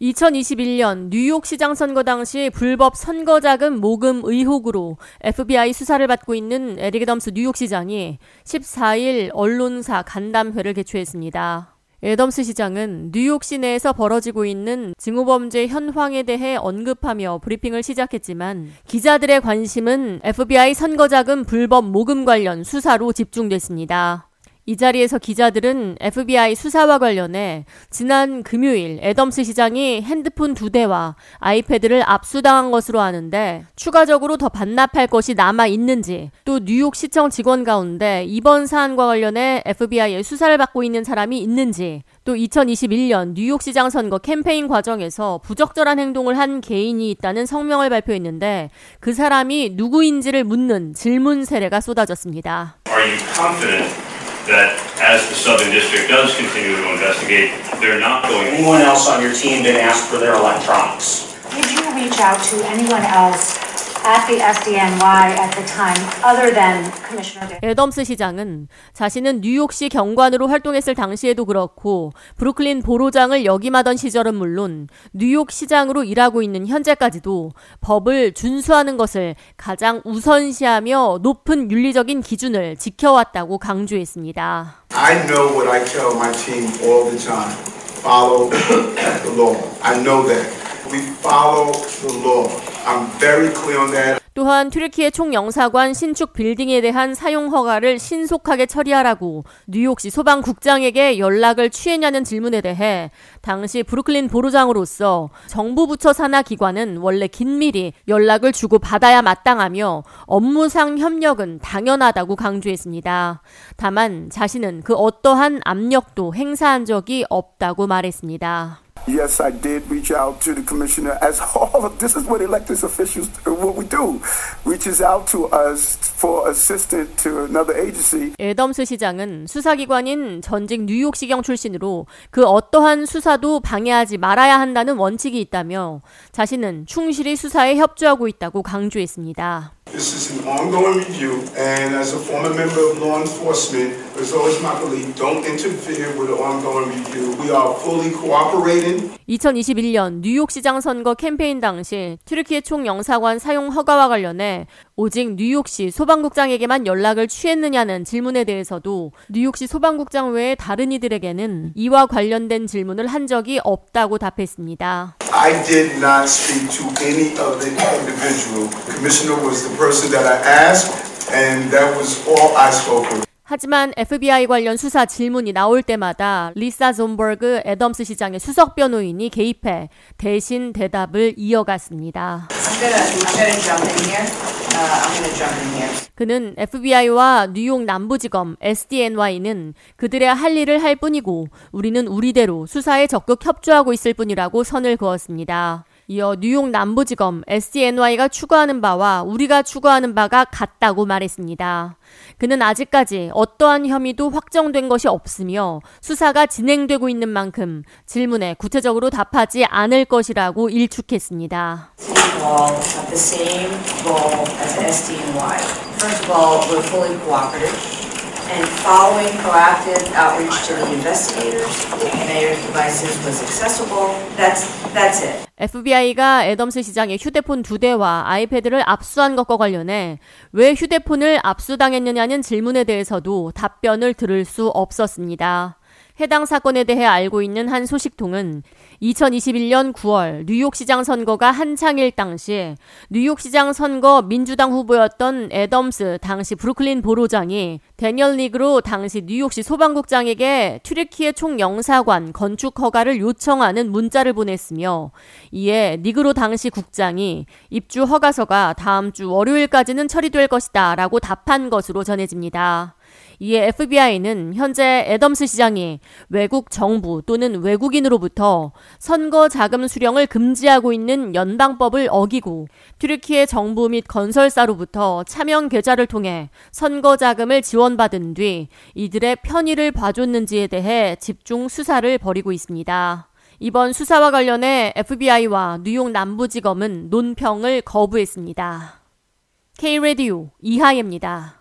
2021년 뉴욕 시장 선거 당시 불법 선거 자금 모금 의혹으로 FBI 수사를 받고 있는 에릭 덤스 뉴욕 시장이 14일 언론사 간담회를 개최했습니다. 에덤스 시장은 뉴욕 시내에서 벌어지고 있는 증오범죄 현황에 대해 언급하며 브리핑을 시작했지만 기자들의 관심은 FBI 선거자금 불법 모금 관련 수사로 집중됐습니다. 이 자리에서 기자들은 FBI 수사와 관련해 지난 금요일 애덤스 시장이 핸드폰 두 대와 아이패드를 압수당한 것으로 아는데 추가적으로 더 반납할 것이 남아 있는지 또 뉴욕 시청 직원 가운데 이번 사안과 관련해 FBI의 수사를 받고 있는 사람이 있는지 또 2021년 뉴욕 시장 선거 캠페인 과정에서 부적절한 행동을 한 개인이 있다는 성명을 발표했는데 그 사람이 누구인지를 묻는 질문 세례가 쏟아졌습니다. Southern District does continue to investigate, they're not going. Anyone else on your team didn't ask for their electronics? Did you reach out to anyone else at the SDNY at the time other than Commissioner 애덤스 시장은 자신은 뉴욕시 경관으로 활동했을 당시에도 그렇고 브루클린 보로장을 역임하던 시절은 물론 뉴욕 시장으로 일하고 있는 현재까지도 법을 준수하는 것을 가장 우선시하며 높은 윤리적인 기준을 지켜왔다고 강조했습니다. I know what I tell my team all the time. Follow the law. I know that. We follow the law. I'm very clear on that. 또한 튀르키예 총영사관 신축 빌딩에 대한 사용 허가를 신속하게 처리하라고 뉴욕시 소방국장에게 연락을 취했냐는 질문에 대해 당시 브루클린 보로장으로서 정부 부처 산하 기관은 원래 긴밀히 연락을 주고 받아야 마땅하며 업무상 협력은 당연하다고 강조했습니다. 다만 자신은 그 어떠한 압력도 행사한 적이 없다고 말했습니다. Yes, I did reach out to the commissioner. As all of this is what elected officials what we do, reaches out to us for assistance to another agency. 애덤스 시장은 수사기관인 전직 뉴욕시경 출신으로 그 어떠한 수사도 방해하지 말아야 한다는 원칙이 있다며 자신은 충실히 수사에 협조하고 있다고 강조했습니다. This is an ongoing review, and as a former member of law enforcement, it's always my belief don't interfere with an ongoing review. We are fully cooperating. 2021년 뉴욕시장 선거 캠페인 당시 튀르키예 총영사관 사용 허가와 관련해 오직 뉴욕시 소방국장에게만 연락을 취했느냐는 질문에 대해서도 뉴욕시 소방국장 외에 다른 이들에게는 이와 관련된 질문을 한 적이 없다고 답했습니다. I did not speak to any of the individual. Commissioner was the person that I asked, and that was all I spoke with. 하지만 FBI 관련 수사 질문이 나올 때마다 리사 존버그 애덤스 시장의 수석 변호인이 개입해 대신 대답을 이어갔습니다. 그는 FBI와 뉴욕 남부지검 SDNY는 그들의 할 일을 할 뿐이고 우리는 우리대로 수사에 적극 협조하고 있을 뿐이라고 선을 그었습니다. 이어 뉴욕 남부지검 SDNY가 추구하는 바와 우리가 추구하는 바가 같다고 말했습니다. 그는 아직까지 어떠한 혐의도 확정된 것이 없으며 수사가 진행되고 있는 만큼 질문에 구체적으로 답하지 않을 것이라고 일축했습니다. And following proactive outreach to the investigators, mayor's devices was accessible. That's that's it. FBI가 애덤스 시장의 휴대폰 두 대와 아이패드를 압수한 것과 관련해 왜 휴대폰을 압수당했느냐는 질문에 대해서도 답변을 들을 수 없었습니다. 해당 사건에 대해 알고 있는 한 소식통은 2021년 9월 뉴욕시장 선거가 한창일 당시 뉴욕시장 선거 민주당 후보였던 애덤스 당시 브루클린 borough장이 데니얼 리그로 당시 뉴욕시 소방국장에게 튀르키예 총영사관 건축 허가를 요청하는 문자를 보냈으며 이에 니그로 당시 국장이 입주 허가서가 다음 주 월요일까지는 처리될 것이다 라고 답한 것으로 전해집니다. 이에 FBI는 현재 애덤스 시장이 외국 정부 또는 외국인으로부터 선거 자금 수령을 금지하고 있는 연방법을 어기고 튀르키예 정부 및 건설사로부터 차명 계좌를 통해 선거 자금을 지원받은 뒤 이들의 편의를 봐줬는지에 대해 집중 수사를 벌이고 있습니다. 이번 수사와 관련해 FBI와 뉴욕 남부지검은 논평을 거부했습니다. K-Radio 이하예입니다.